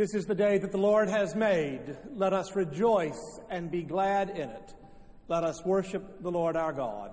This is the day that the Lord has made. Let us rejoice and be glad in it. Let us worship the Lord our God.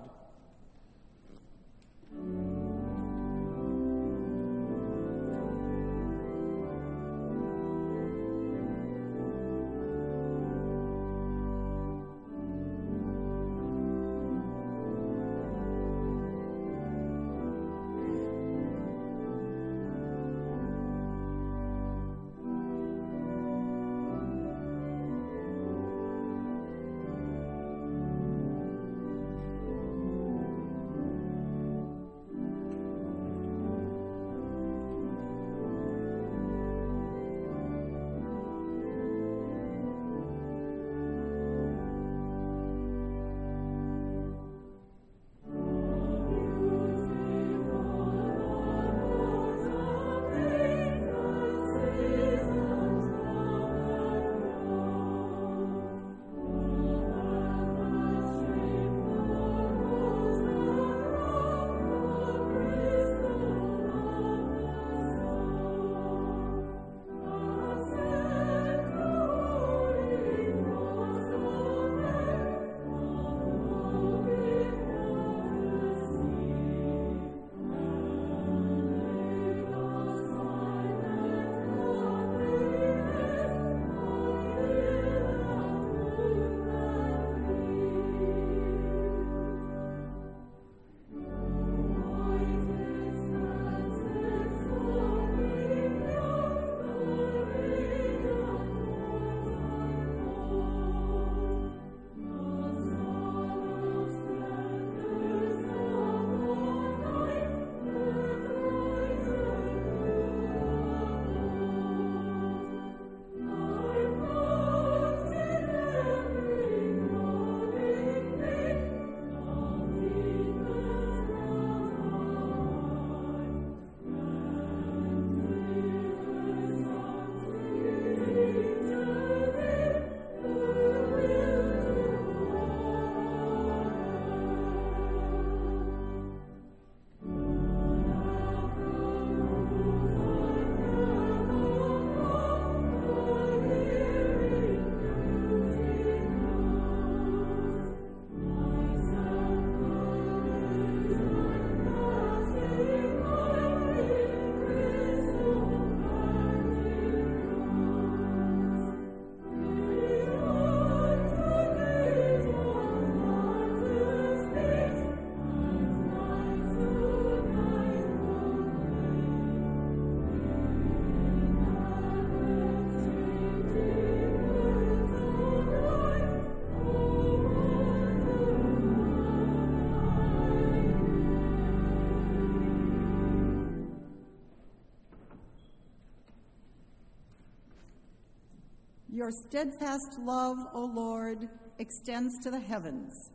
Your steadfast love, O Lord, extends to the heavens,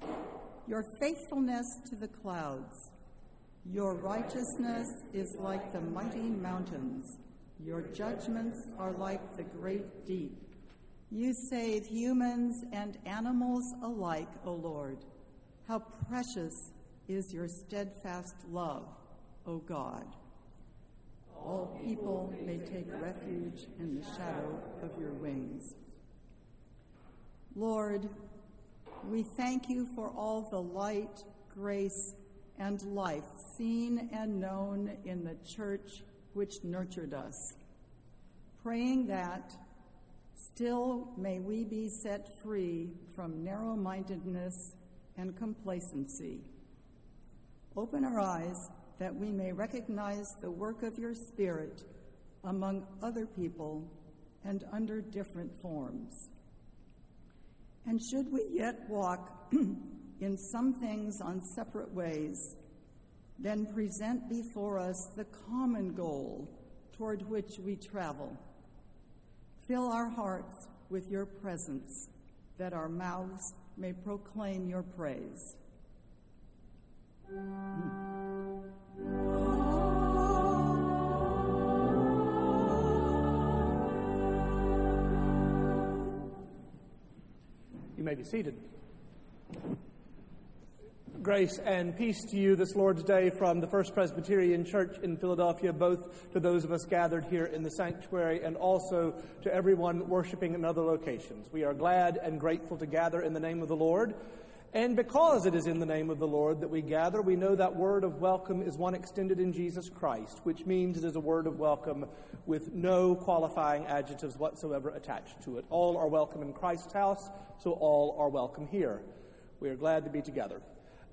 your faithfulness to the clouds. Your righteousness is like the mighty mountains, your judgments are like the great deep. You save humans and animals alike, O Lord. How precious is your steadfast love, O God all people may take refuge in the shadow of your wings. Lord, we thank you for all the light, grace, and life seen and known in the church which nurtured us, praying that still may we be set free from narrow mindedness and complacency. Open our eyes that we may recognize the work of your Spirit among other people and under different forms. And should we yet walk in some things on separate ways, then present before us the common goal toward which we travel. Fill our hearts with your presence, that our mouths may proclaim your praise. Hmm. You may be seated. Grace and peace to you this Lord's Day from the First Presbyterian Church in Philadelphia, both to those of us gathered here in the sanctuary and also to everyone worshiping in other locations. We are glad and grateful to gather in the name of the Lord. And because it is in the name of the Lord that we gather, we know that word of welcome is one extended in Jesus Christ, which means it is a word of welcome with no qualifying adjectives whatsoever attached to it. All are welcome in Christ's house, so all are welcome here. We are glad to be together.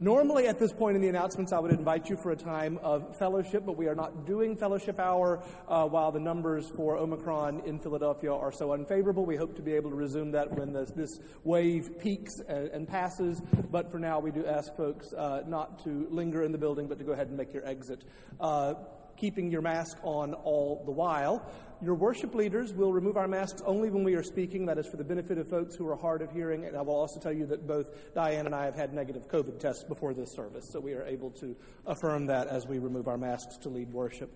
Normally, at this point in the announcements, I would invite you for a time of fellowship, but we are not doing fellowship hour uh, while the numbers for Omicron in Philadelphia are so unfavorable. We hope to be able to resume that when this, this wave peaks and, and, passes. But for now, we do ask folks uh, not to linger in the building, but to go ahead and make your exit. Uh, keeping your mask on all the while. Your worship leaders will remove our masks only when we are speaking. That is for the benefit of folks who are hard of hearing. And I will also tell you that both Diane and I have had negative COVID tests before this service, so we are able to affirm that as we remove our masks to lead worship.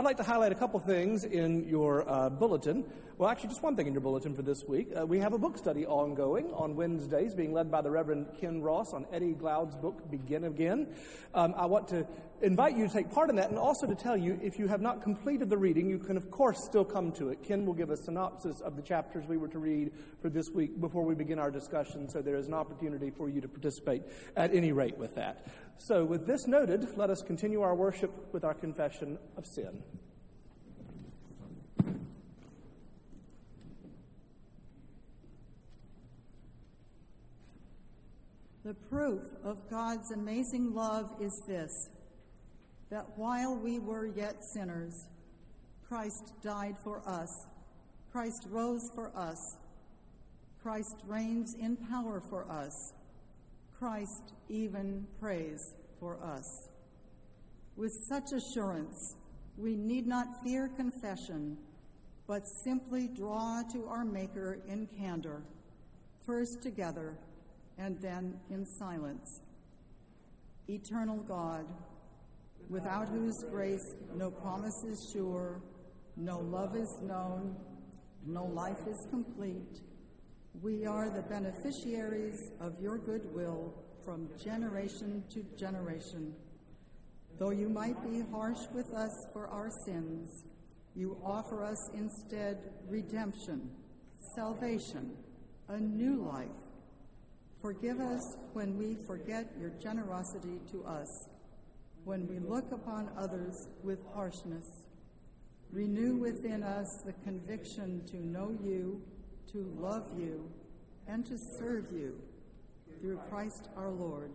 I'd like to highlight a couple things in your uh, bulletin. Well, actually, just one thing in your bulletin for this week. Uh, we have a book study ongoing on Wednesdays, being led by the Reverend Ken Ross on Eddie Glaude's book, Begin Again. Um, I want to invite you to take part in that and also to tell you if you have not completed the reading, you can, of course, still come to it. Ken will give a synopsis of the chapters we were to read for this week before we begin our discussion, so there is an opportunity for you to participate at any rate with that. So, with this noted, let us continue our worship with our confession of sin. The proof of God's amazing love is this that while we were yet sinners, Christ died for us, Christ rose for us, Christ reigns in power for us. Christ even prays for us. With such assurance, we need not fear confession, but simply draw to our Maker in candor, first together and then in silence. Eternal God, without whose grace no promise is sure, no love is known, no life is complete, we are the beneficiaries of your goodwill from generation to generation. Though you might be harsh with us for our sins, you offer us instead redemption, salvation, a new life. Forgive us when we forget your generosity to us, when we look upon others with harshness. Renew within us the conviction to know you to love you and to serve you through Christ our Lord.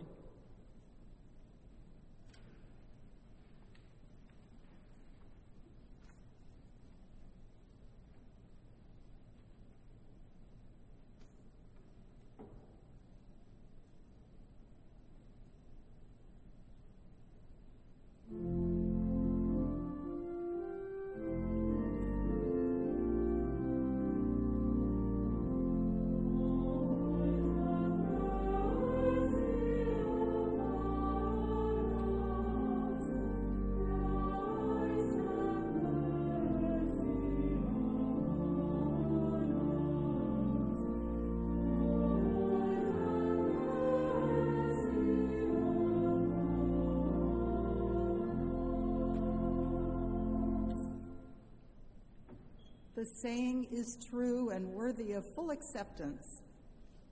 The saying is true and worthy of full acceptance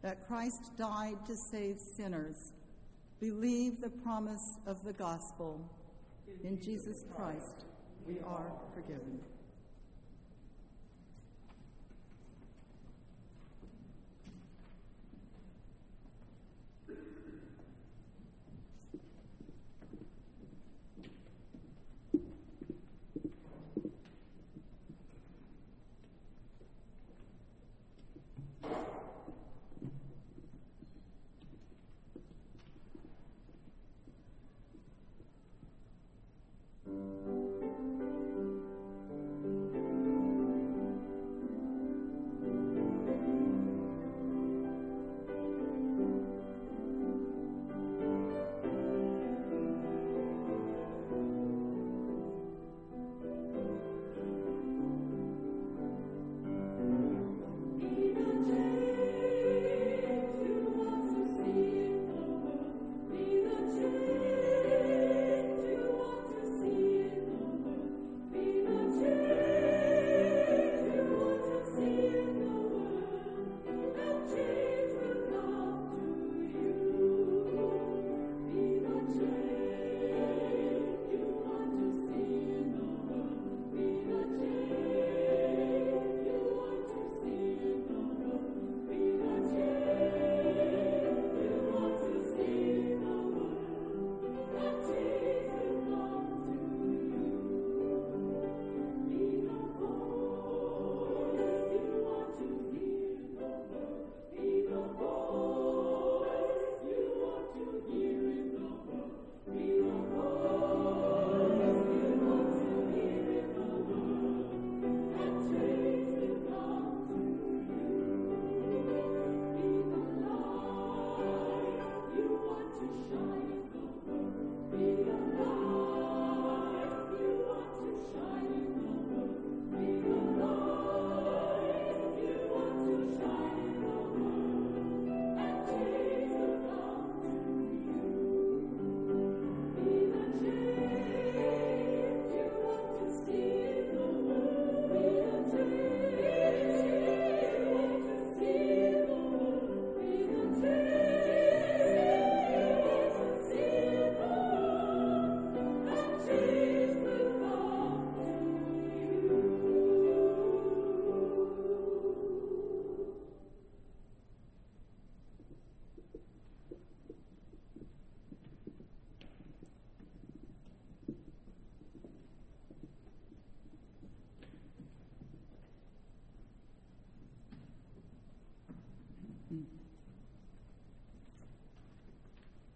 that Christ died to save sinners. Believe the promise of the gospel. In Jesus Christ, we are forgiven.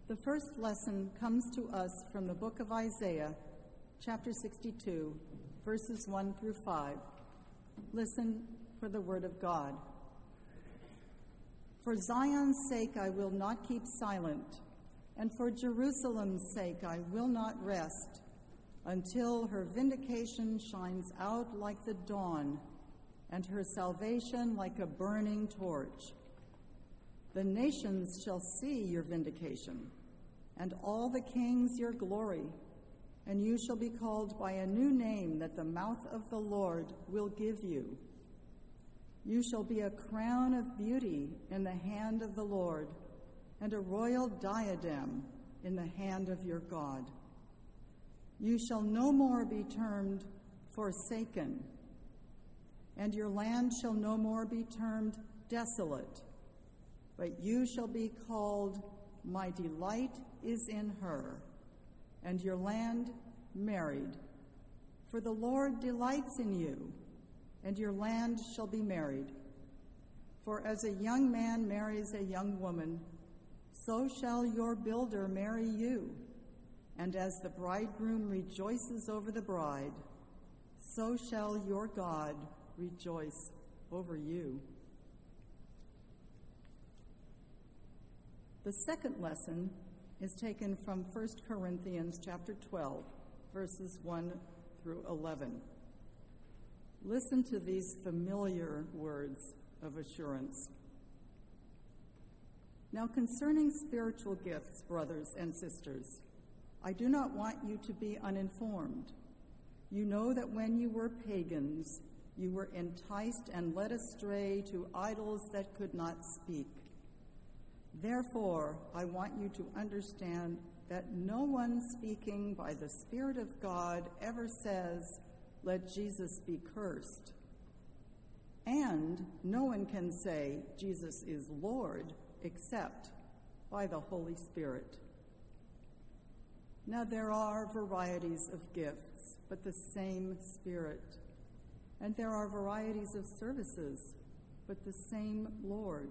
The first lesson comes to us from the book of Isaiah, chapter 62, verses 1 through 5. Listen for the word of God. For Zion's sake I will not keep silent, and for Jerusalem's sake I will not rest until her vindication shines out like the dawn and her salvation like a burning torch. The nations shall see your vindication and all the kings your glory. And you shall be called by a new name that the mouth of the Lord will give you. You shall be a crown of beauty in the hand of the Lord, and a royal diadem in the hand of your God. You shall no more be termed forsaken, and your land shall no more be termed desolate, but you shall be called, My delight is in her, and your land married. For the Lord delights in you, and your land shall be married. For as a young man marries a young woman, so shall your builder marry you. And as the bridegroom rejoices over the bride, so shall your God rejoice over you. The second lesson is taken from 1 Corinthians chapter 12, verses 1 through 11. Listen to these familiar words of assurance. Now, concerning spiritual gifts, brothers and sisters, I do not want you to be uninformed. You know that when you were pagans, you were enticed and led astray to idols that could not speak. Therefore, I want you to understand that no one speaking by the Spirit of God ever says, Let Jesus be cursed. And no one can say, Jesus is Lord, except by the Holy Spirit. Now, there are varieties of gifts, but the same Spirit. And there are varieties of services, but the same Lord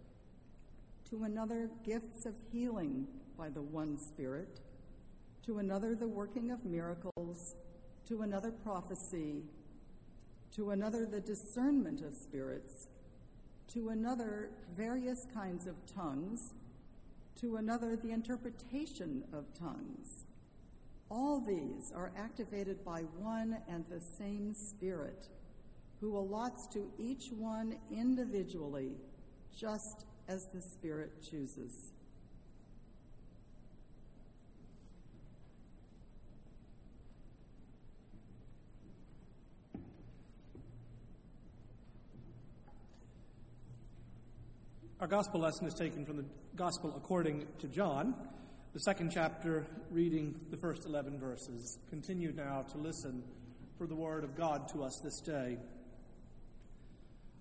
to another, gifts of healing by the one Spirit, to another, the working of miracles, to another, prophecy, to another, the discernment of spirits, to another, various kinds of tongues, to another, the interpretation of tongues. All these are activated by one and the same Spirit, who allots to each one individually just as the Spirit chooses. Our gospel lesson is taken from the Gospel according to John, the second chapter, reading the first 11 verses. Continue now to listen for the word of God to us this day.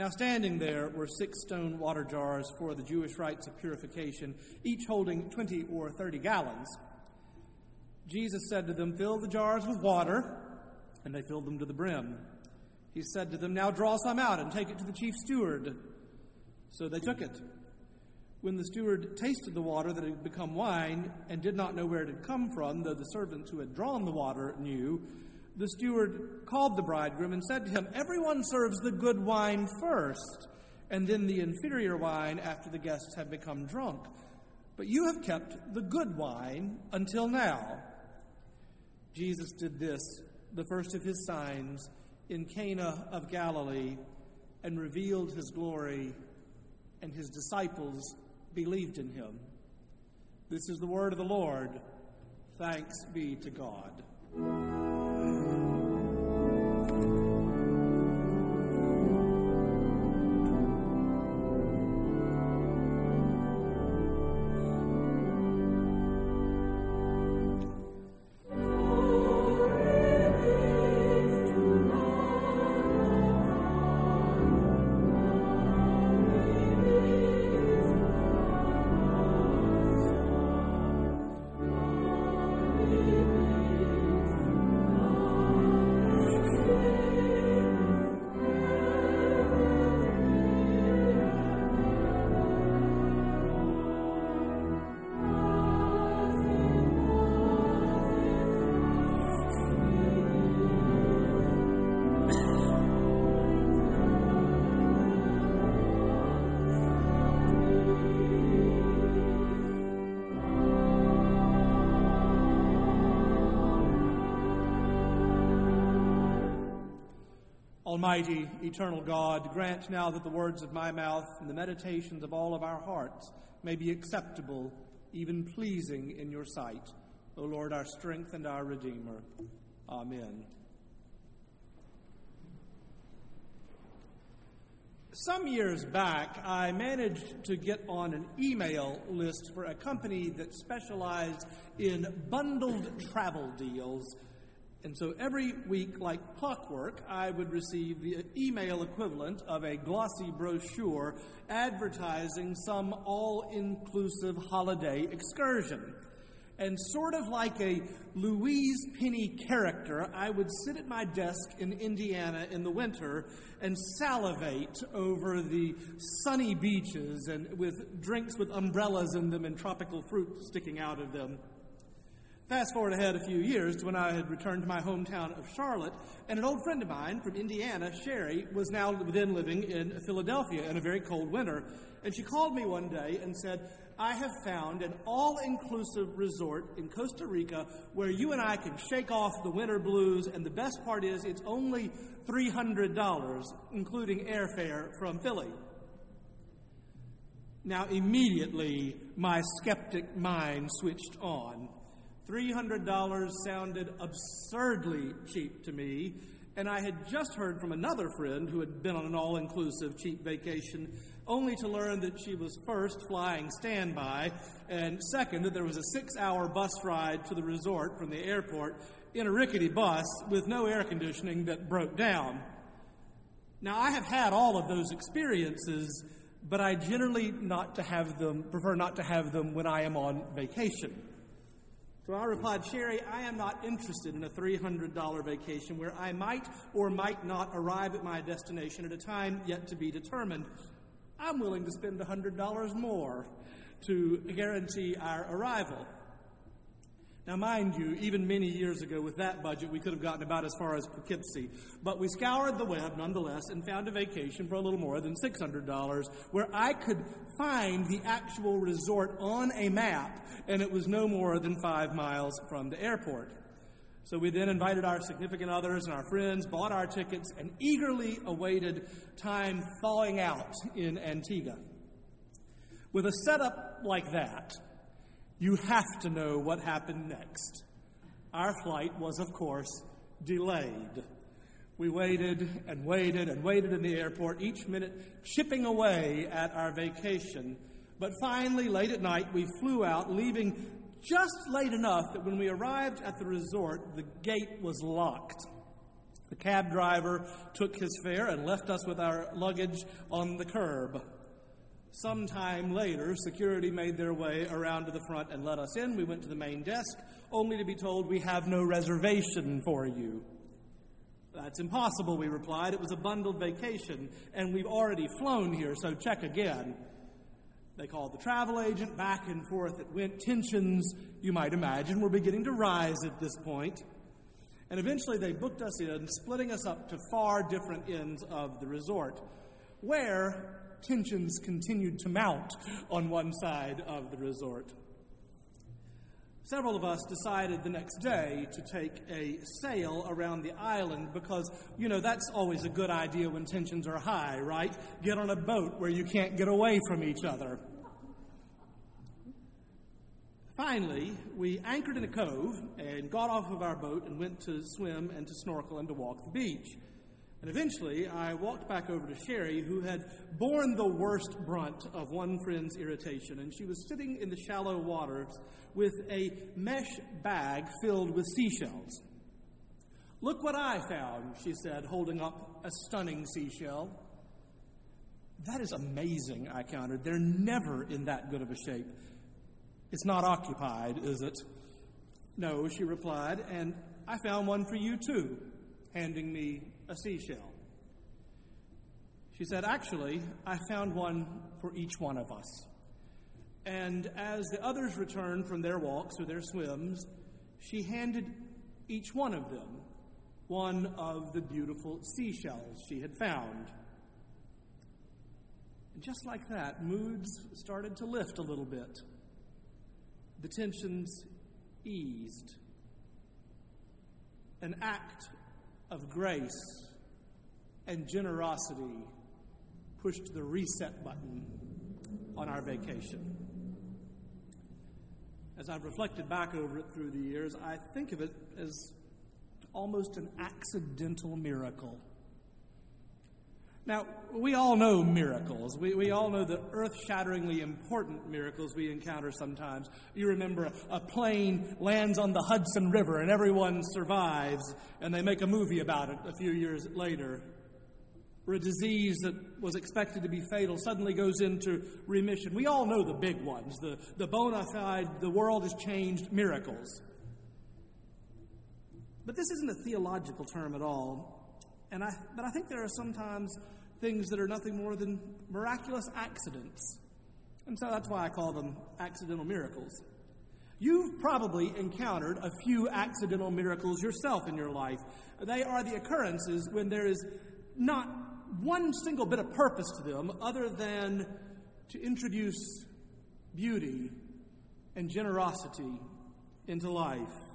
Now, standing there were six stone water jars for the Jewish rites of purification, each holding 20 or 30 gallons. Jesus said to them, Fill the jars with water, and they filled them to the brim. He said to them, Now draw some out and take it to the chief steward. So they took it. When the steward tasted the water that had become wine and did not know where it had come from, though the servants who had drawn the water knew, the steward called the bridegroom and said to him, Everyone serves the good wine first, and then the inferior wine after the guests have become drunk. but you have kept the good wine until now. Jesus did this, the first of his signs, in Cana of Galilee, and revealed his glory, and his disciples believed in him. This is the word of the Lord. Thanks be to God. Almighty, eternal God, grant now that the words of my mouth and the meditations of all of our hearts may be acceptable, even pleasing in your sight. O Lord, our strength and our Redeemer. Amen. Some years back, I managed to get on an email list for a company that specialized in bundled travel deals and so every week, like clockwork, I would receive the email equivalent of a glossy brochure advertising some all inclusive holiday excursion. And sort of like a Louise Penny character, I would sit at my desk in Indiana in the winter and salivate over the sunny beaches and with drinks with umbrellas in them and tropical fruit sticking out of them. Fast forward ahead a few years to when I had returned to my hometown of Charlotte, and an old friend of mine from Indiana, Sherry, was now then living in Philadelphia in a very cold winter. And she called me one day and said, I have found an all inclusive resort in Costa Rica where you and I can shake off the winter blues, and the best part is it's only $300, including airfare from Philly. Now, immediately, my skeptic mind switched on. $300 sounded absurdly cheap to me, and I had just heard from another friend who had been on an all inclusive cheap vacation, only to learn that she was first flying standby, and second, that there was a six hour bus ride to the resort from the airport in a rickety bus with no air conditioning that broke down. Now, I have had all of those experiences, but I generally not to have them, prefer not to have them when I am on vacation. So I replied, Sherry, I am not interested in a $300 vacation where I might or might not arrive at my destination at a time yet to be determined. I'm willing to spend $100 more to guarantee our arrival. Now, mind you, even many years ago with that budget, we could have gotten about as far as Poughkeepsie. But we scoured the web nonetheless and found a vacation for a little more than $600 where I could find the actual resort on a map, and it was no more than five miles from the airport. So we then invited our significant others and our friends, bought our tickets, and eagerly awaited time thawing out in Antigua. With a setup like that, you have to know what happened next. Our flight was, of course, delayed. We waited and waited and waited in the airport, each minute chipping away at our vacation. But finally, late at night, we flew out, leaving just late enough that when we arrived at the resort, the gate was locked. The cab driver took his fare and left us with our luggage on the curb. Sometime later, security made their way around to the front and let us in. We went to the main desk, only to be told we have no reservation for you. That's impossible, we replied. It was a bundled vacation, and we've already flown here, so check again. They called the travel agent, back and forth it went. Tensions, you might imagine, were beginning to rise at this point. And eventually they booked us in, splitting us up to far different ends of the resort, where tensions continued to mount on one side of the resort. Several of us decided the next day to take a sail around the island because, you know, that's always a good idea when tensions are high, right? Get on a boat where you can't get away from each other. Finally, we anchored in a cove and got off of our boat and went to swim and to snorkel and to walk the beach. And eventually, I walked back over to Sherry, who had borne the worst brunt of one friend's irritation, and she was sitting in the shallow waters with a mesh bag filled with seashells. Look what I found, she said, holding up a stunning seashell. That is amazing, I countered. They're never in that good of a shape. It's not occupied, is it? No, she replied, and I found one for you too, handing me a seashell. She said, Actually, I found one for each one of us. And as the others returned from their walks or their swims, she handed each one of them one of the beautiful seashells she had found. And just like that, moods started to lift a little bit. The tensions eased. An act of grace and generosity pushed the reset button on our vacation. As I've reflected back over it through the years, I think of it as almost an accidental miracle. Now, we all know miracles. We, we all know the earth shatteringly important miracles we encounter sometimes. You remember a, plane lands on the Hudson River and everyone survives, and they make a movie about it a few years later. Or a disease that was expected to be fatal suddenly goes into remission. We all know the big ones, the, the bona fide, the world has changed miracles. But this isn't a theological term at all. And I, but I think there are sometimes things that are nothing more than miraculous accidents. And so that's why I call them accidental miracles. You've probably encountered a few accidental miracles yourself in your life. They are the occurrences when there is not one single bit of purpose to them other than to introduce beauty and generosity into life.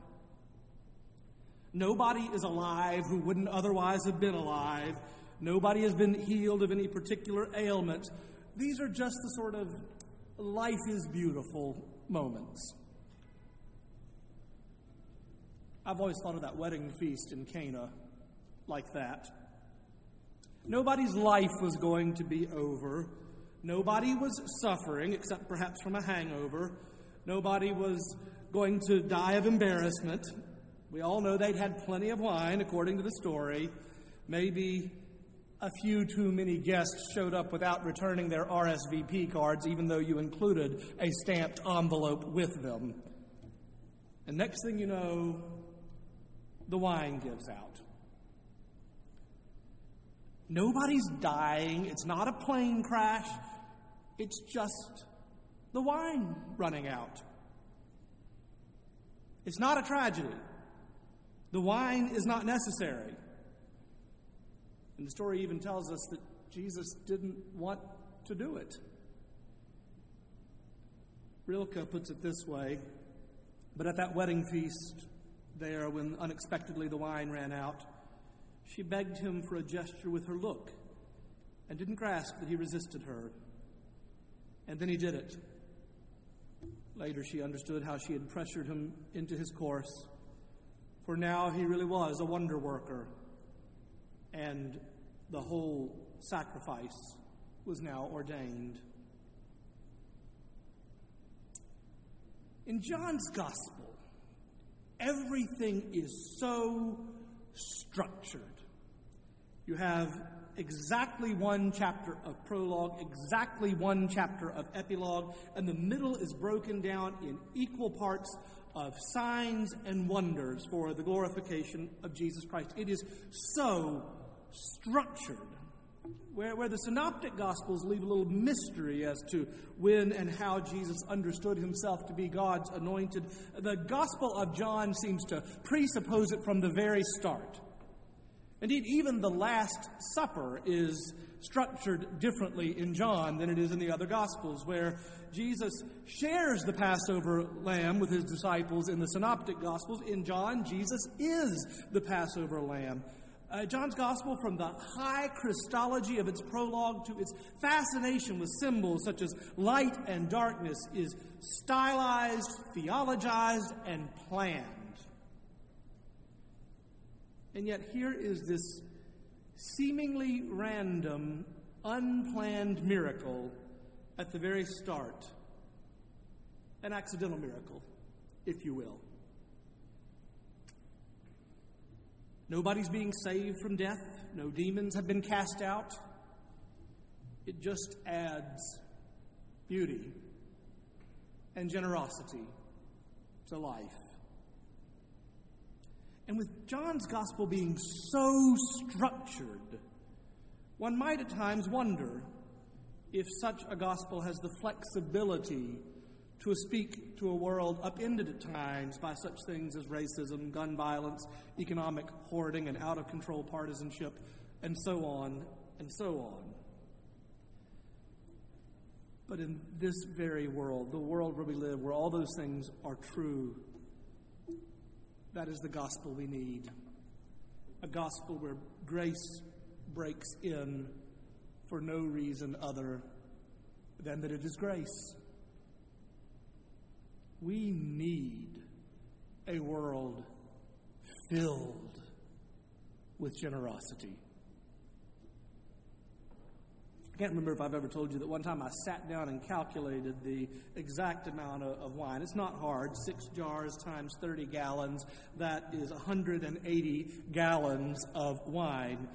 Nobody is alive who wouldn't otherwise have been alive Nobody has been healed of any particular ailment. These are just the sort of life is beautiful moments. I've always thought of that wedding feast in Cana like that. Nobody's life was going to be over. Nobody was suffering, except perhaps from a hangover. Nobody was going to die of embarrassment. We all know they'd had plenty of wine, according to the story. Maybe a few too many guests showed up without returning their RSVP cards, even though you included a stamped envelope with them. And next thing you know, the wine gives out. Nobody's dying. It's not a plane crash. It's just the wine running out. It's not a tragedy. The wine is not necessary. And the story even tells us that Jesus didn't want to do it. Rilke puts it this way But at that wedding feast, there, when unexpectedly the wine ran out, she begged him for a gesture with her look and didn't grasp that he resisted her. And then he did it. Later, she understood how she had pressured him into his course, for now he really was a wonder worker and the whole sacrifice was now ordained. In John's gospel, everything is so structured. You have exactly one chapter of prologue, exactly one chapter of epilogue, and the middle is broken down in equal parts of signs and wonders for the glorification of Jesus Christ. It is so structured, where, where the synoptic gospels leave a little mystery as to when and how Jesus understood himself to be God's anointed. The gospel of John seems to presuppose it from the very start. Indeed, even the Last Supper is structured differently in John than it is in the other Gospels, where Jesus shares the Passover lamb with his disciples in the Synoptic Gospels. In John, Jesus is the Passover lamb. Uh, John's Gospel, from the high Christology of its prologue to its fascination with symbols such as light and darkness, is stylized, theologized, and planned. And yet, here is this seemingly random, unplanned miracle at the very start. An accidental miracle, if you will. Nobody's being saved from death. No demons have been cast out. It just adds beauty and generosity to life. And with John's gospel being so structured, one might at times wonder if such a gospel has the flexibility to speak to a world upended at times by such things as racism, gun violence, economic hoarding, and out of control partisanship, and so on and so on. But in this very world, the world where we live, where all those things are true, that is the gospel we need. A gospel where grace breaks in for no reason other than that it is grace. We need a world filled with generosity. I can't remember if I've ever told you that one time I sat down and calculated the exact amount of, of, wine. It's not hard. Six jars times 30 gallons, that is 180 gallons of wine.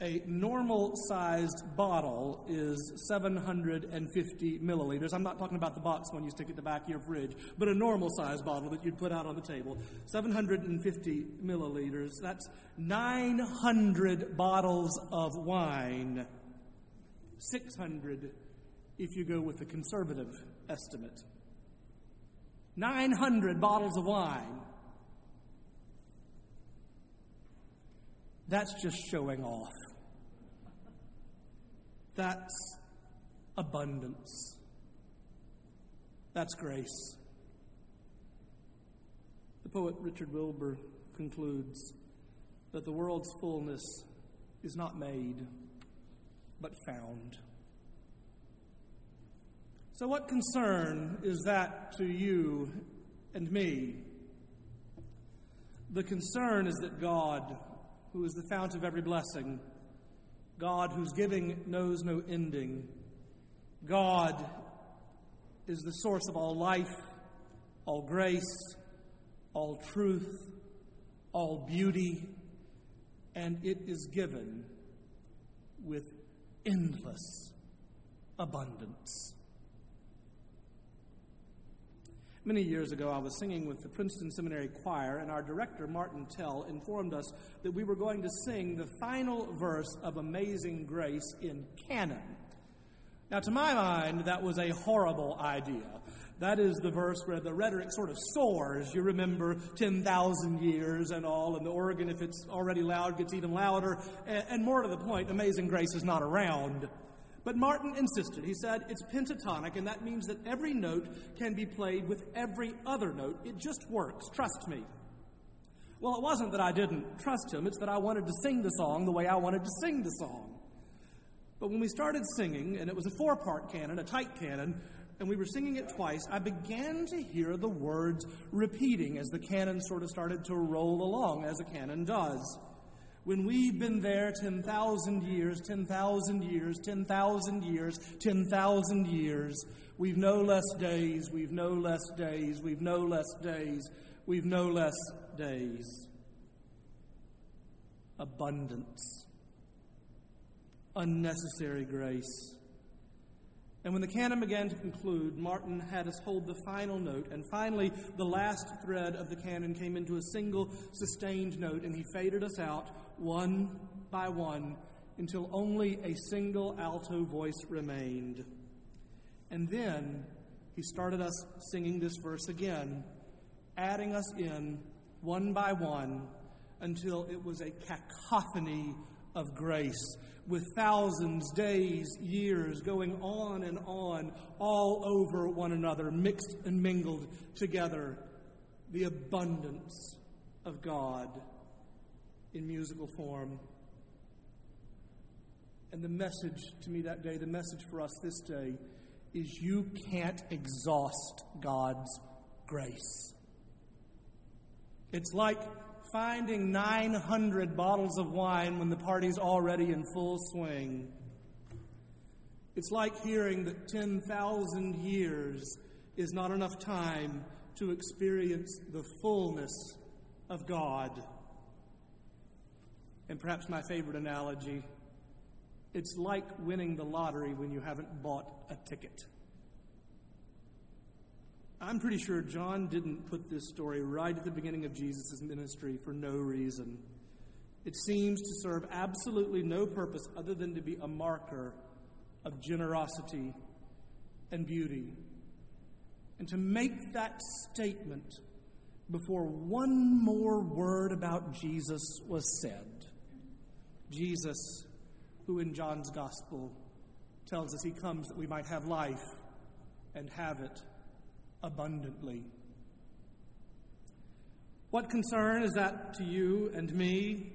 A normal sized bottle is 750 milliliters. I'm not talking about the box one you stick at the back of your fridge, but a normal sized bottle that you'd put out on the table. 750 milliliters. That's 900 bottles of wine 600 if you go with the conservative estimate. 900 bottles of wine. That's just showing off. That's abundance. That's grace. The poet Richard Wilbur concludes that the world's fullness is not made but found. So, what concern is that to you and me? The concern is that God, who is the fount of every blessing, God whose giving knows no ending, God is the source of all life, all grace, all truth, all beauty, and it is given with endless abundance. Many years ago, I was singing with the Princeton Seminary Choir, and our director, Martin Tel, informed us that we were going to sing the final verse of Amazing Grace in canon. Now, to my mind, that was a horrible idea. That is the verse where the rhetoric sort of soars. You remember 10,000 years and all, and the organ, if it's already loud, gets even louder. And, and more to the point, Amazing Grace is not around. But Martin insisted. He said it's pentatonic, and that means that every note can be played with every other note. It just works. Trust me. Well, it wasn't that I didn't trust him, it's that I wanted to sing the song the way I wanted to sing the song. But when we started singing, and it was a four part canon, a tight canon, and we were singing it twice, I began to hear the words repeating as the canon sort of started to roll along, as a canon does. When we've been there 10,000 years, 10,000 years, 10,000 years, 10,000 years, we've no less days, we've no less days, we've no less days, we've no less days. Abundance, unnecessary grace and when the canon began to conclude, Martin had us hold the final note, and finally the last thread of the canon came into a single sustained note, and he faded us out one by one until only a single alto voice remained. And then he started us singing this verse again, adding us in one by one until it was a cacophony of grace with thousands, days, years going on and on, all over one another, mixed and mingled together. The abundance of God in musical form. And the message to me that day, the message for us this day, is you can't exhaust God's grace. It's like finding 900 bottles of wine when the party's already in full swing. It's like hearing that 10,000 years is not enough time to experience the fullness of God. And perhaps my favorite analogy it's like winning the lottery when you haven't bought a ticket. I'm pretty sure John didn't put this story right at the beginning of Jesus' ministry for no reason. It seems to serve absolutely no purpose other than to be a marker of generosity and beauty. And to make that statement before one more word about Jesus was said. Jesus, who in John's Gospel tells us he comes that we might have life and have it abundantly. What concern is that to you and me?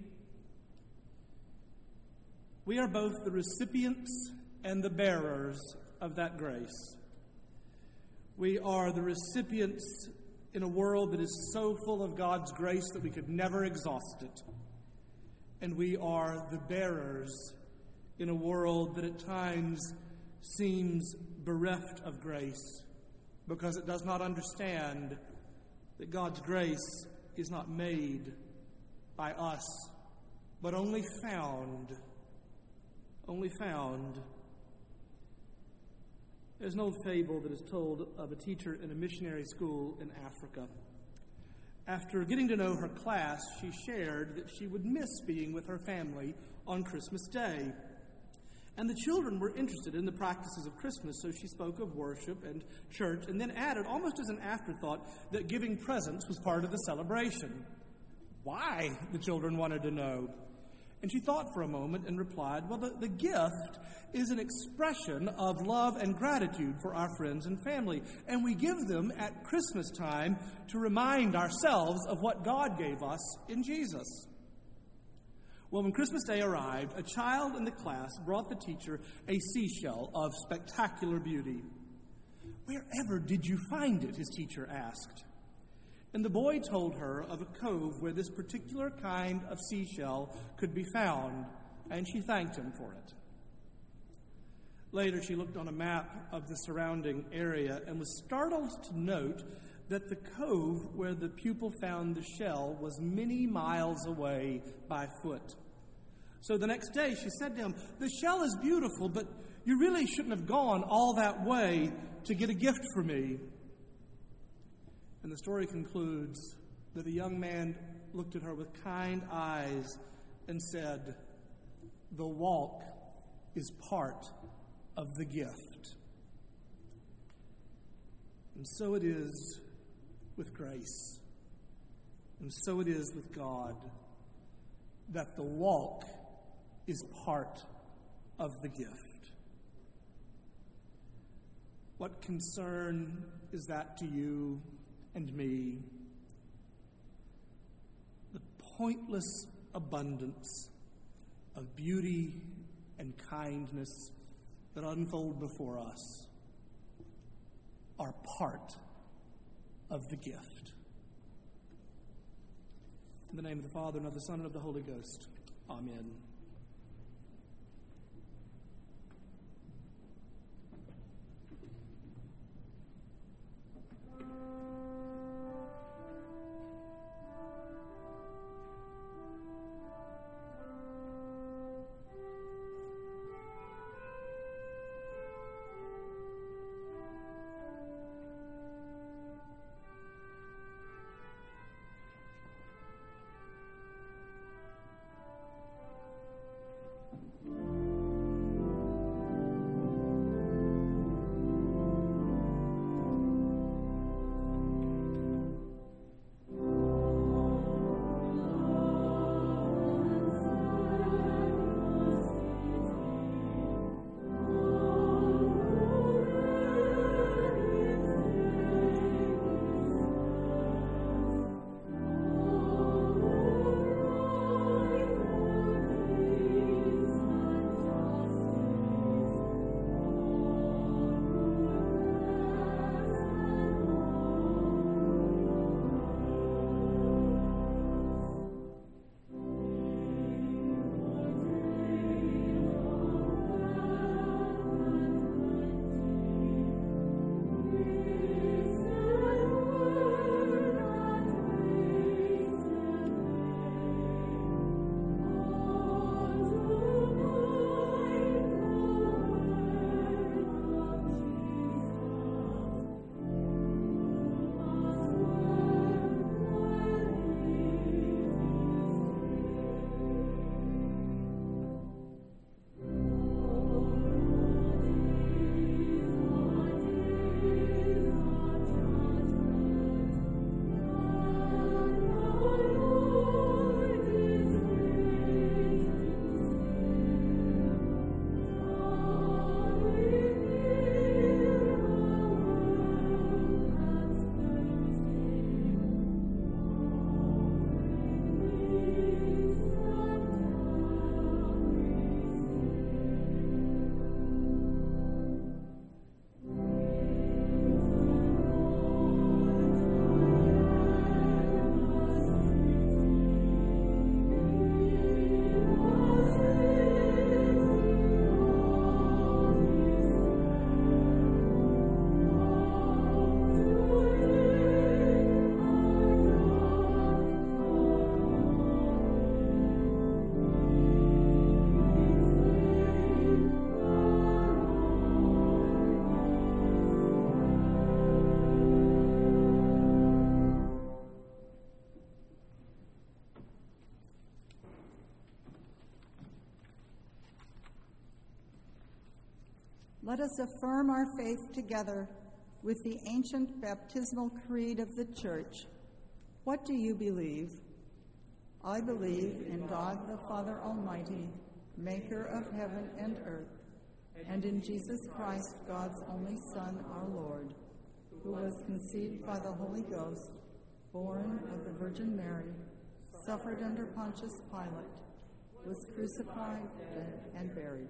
We are both the recipients and the bearers of that grace. We are the recipients in a world that is so full of God's grace that we could never exhaust it. And we are the bearers in a world that at times seems bereft of grace because it does not understand that God's grace is not made by us, but only found, only found. There's an old fable that is told of a teacher in a missionary school in Africa. After getting to know her class, she shared that she would miss being with her family on Christmas Day. And the children were interested in the practices of Christmas, so she spoke of worship and church, and then added, almost as an afterthought, that giving presents was part of the celebration. Why? The children wanted to know. And she thought for a moment and replied, Well, the, the gift is an expression of love and gratitude for our friends and family, and we give them at Christmas time to remind ourselves of what God gave us in Jesus. Well, when Christmas Day arrived, a child in the class brought the teacher a seashell of spectacular beauty. Wherever did you find it? his teacher asked. And the boy told her of a cove where this particular kind of seashell could be found, and she thanked him for it. Later, she looked on a map of the surrounding area and was startled to note that the cove where the pupil found the shell was many miles away by foot. So the next day she said to him, The shell is beautiful, but you really shouldn't have gone all that way to get a gift for me. And the story concludes that the young man looked at her with kind eyes and said, The walk is part of the gift. And so it is with grace. And so it is with God that the walk is part of the gift. What concern is that to you and me? The pointless abundance of beauty and kindness that unfold before us are part of the gift. In the name of the Father, and of the Son, and of the Holy Ghost. Amen. Let us affirm our faith together with the ancient baptismal creed of the Church. What do you believe? I believe in God the Father Almighty, maker of heaven and earth, and in Jesus Christ, God's only Son, our Lord, who was conceived by the Holy Ghost, born of the Virgin Mary, suffered under Pontius Pilate, was crucified, dead, and buried.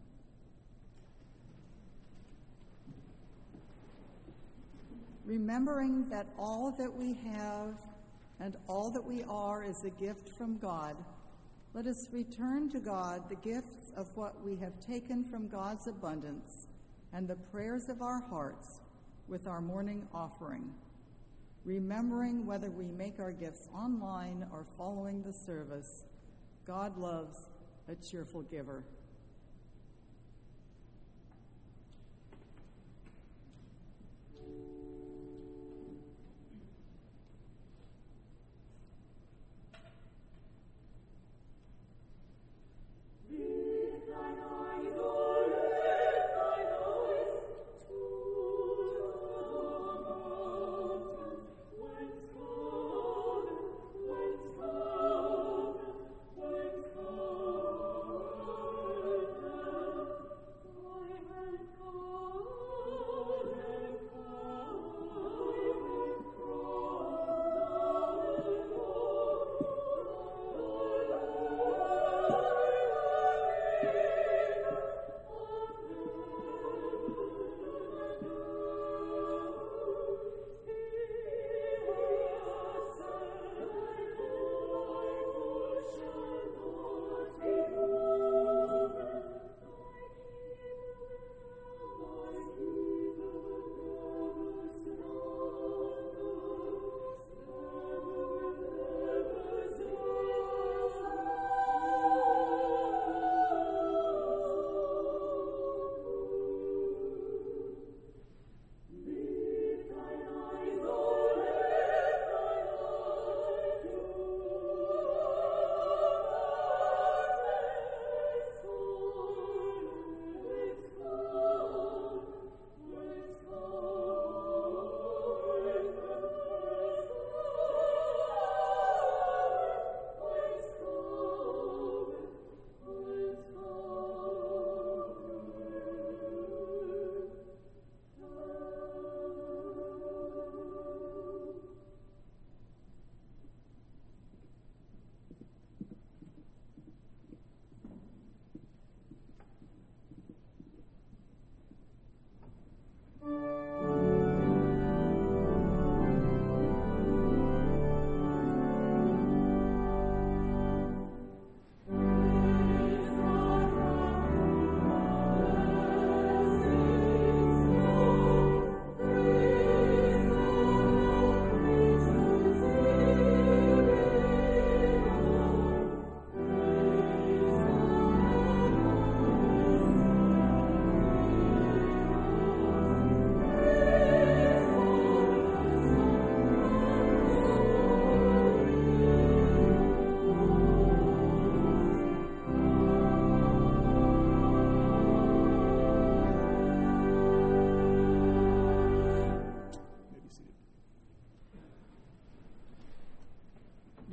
Remembering that all that we have and all that we are is a gift from God, let us return to God the gifts of what we have taken from God's abundance and the prayers of our hearts with our morning offering, remembering whether we make our gifts online or following the service, God loves a cheerful giver.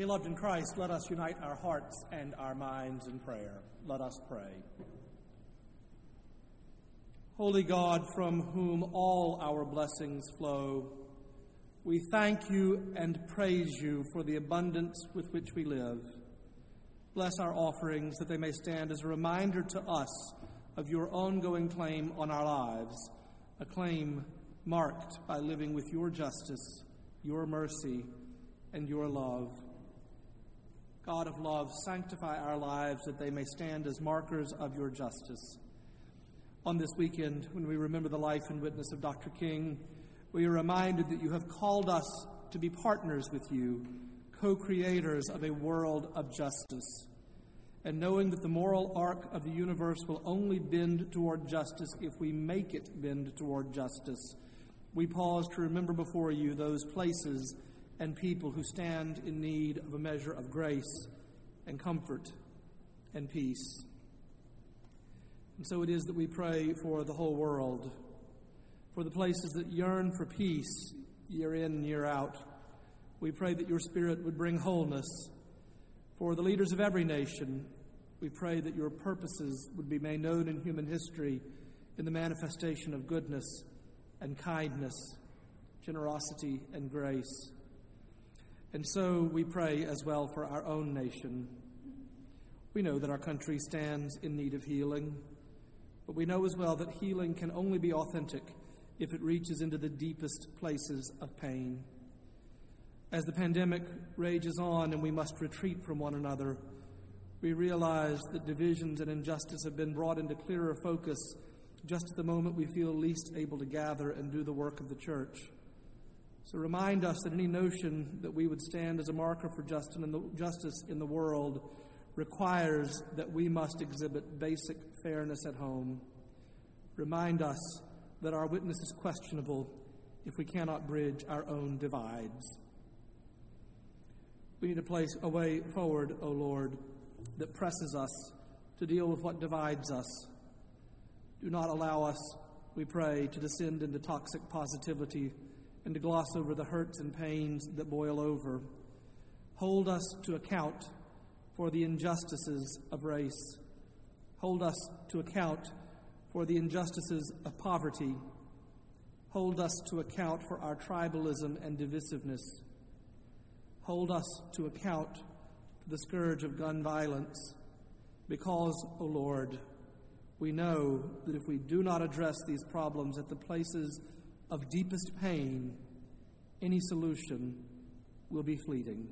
Beloved in Christ, let us unite our hearts and our minds in prayer. Let us pray. Holy God, from whom all our blessings flow, we thank you and praise you for the abundance with which we live. Bless our offerings that they may stand as a reminder to us of your ongoing claim on our lives, a claim marked by living with your justice, your mercy, and your love. God of love, sanctify our lives that they may stand as markers of your justice. On this weekend, when we remember the life and witness of Dr. King, we are reminded that you have called us to be partners with you, co creators of a world of justice. And knowing that the moral arc of the universe will only bend toward justice if we make it bend toward justice, we pause to remember before you those places and people who stand in need of a measure of grace and comfort and peace. And so it is that we pray for the whole world, for the places that yearn for peace year in and year out. We pray that your Spirit would bring wholeness. For the leaders of every nation, we pray that your purposes would be made known in human history in the manifestation of goodness and kindness, generosity and grace. And so we pray as well for our own nation. We know that our country stands in need of healing, but we know as well that healing can only be authentic if it reaches into the deepest places of pain. As the pandemic rages on and we must retreat from one another, we realize that divisions and injustice have been brought into clearer focus just at the moment we feel least able to gather and do the work of the church. So remind us that any notion that we would stand as a marker for justice in the world requires that we must exhibit basic fairness at home. Remind us that our witness is questionable if we cannot bridge our own divides. We need a place, a way forward, O Lord, that presses us to deal with what divides us. Do not allow us, we pray, to descend into toxic positivity and to gloss over the hurts and pains that boil over. Hold us to account for the injustices of race. Hold us to account for the injustices of poverty. Hold us to account for our tribalism and divisiveness. Hold us to account for the scourge of gun violence. Because, O oh Lord, we know that if we do not address these problems at the places of deepest pain, any solution will be fleeting.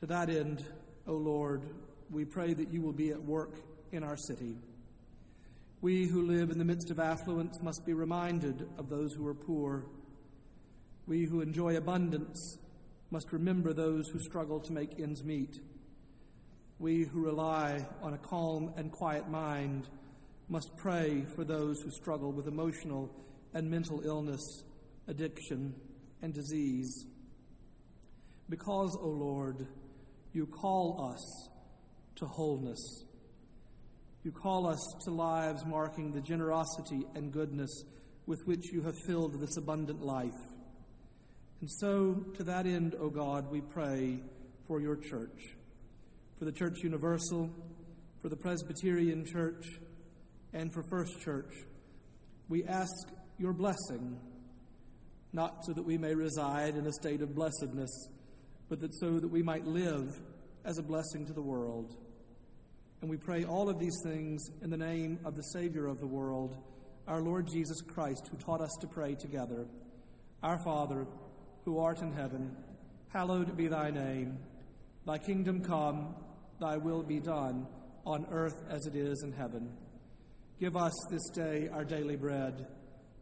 To that end, O Lord, we pray that you will be at work in our city. We who live in the midst of affluence must be reminded of those who are poor. We who enjoy abundance must remember those who struggle to make ends meet. We who rely on a calm and quiet mind must pray for those who struggle with emotional and mental illness, addiction, and disease. Because, O Lord, you call us to wholeness. You call us to lives marking the generosity and goodness with which you have filled this abundant life. And so, to that end, O God, we pray for your church, for the Church Universal, for the Presbyterian Church, and for First Church. We ask your blessing, not so that we may reside in a state of blessedness, but that so that we might live as a blessing to the world. And we pray all of these things in the name of the Savior of the world, our Lord Jesus Christ, who taught us to pray together. Our Father, who art in heaven, hallowed be thy name. Thy kingdom come, thy will be done, on earth as it is in heaven. Give us this day our daily bread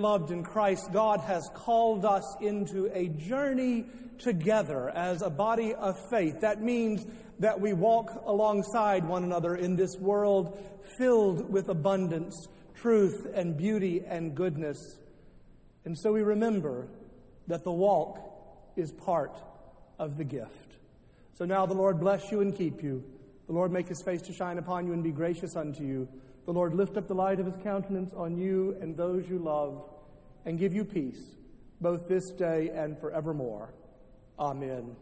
Dearly loved in Christ, God has called us into a journey together as a body of faith. That means that we walk alongside one another in this world filled with abundance, truth, and beauty and goodness. And so we remember that the walk is part of the gift. So now the Lord bless you and keep you. The Lord make his face to shine upon you and be gracious unto you. The Lord lift up the light of his countenance on you and those you love and give you peace, both this day and forevermore. Amen.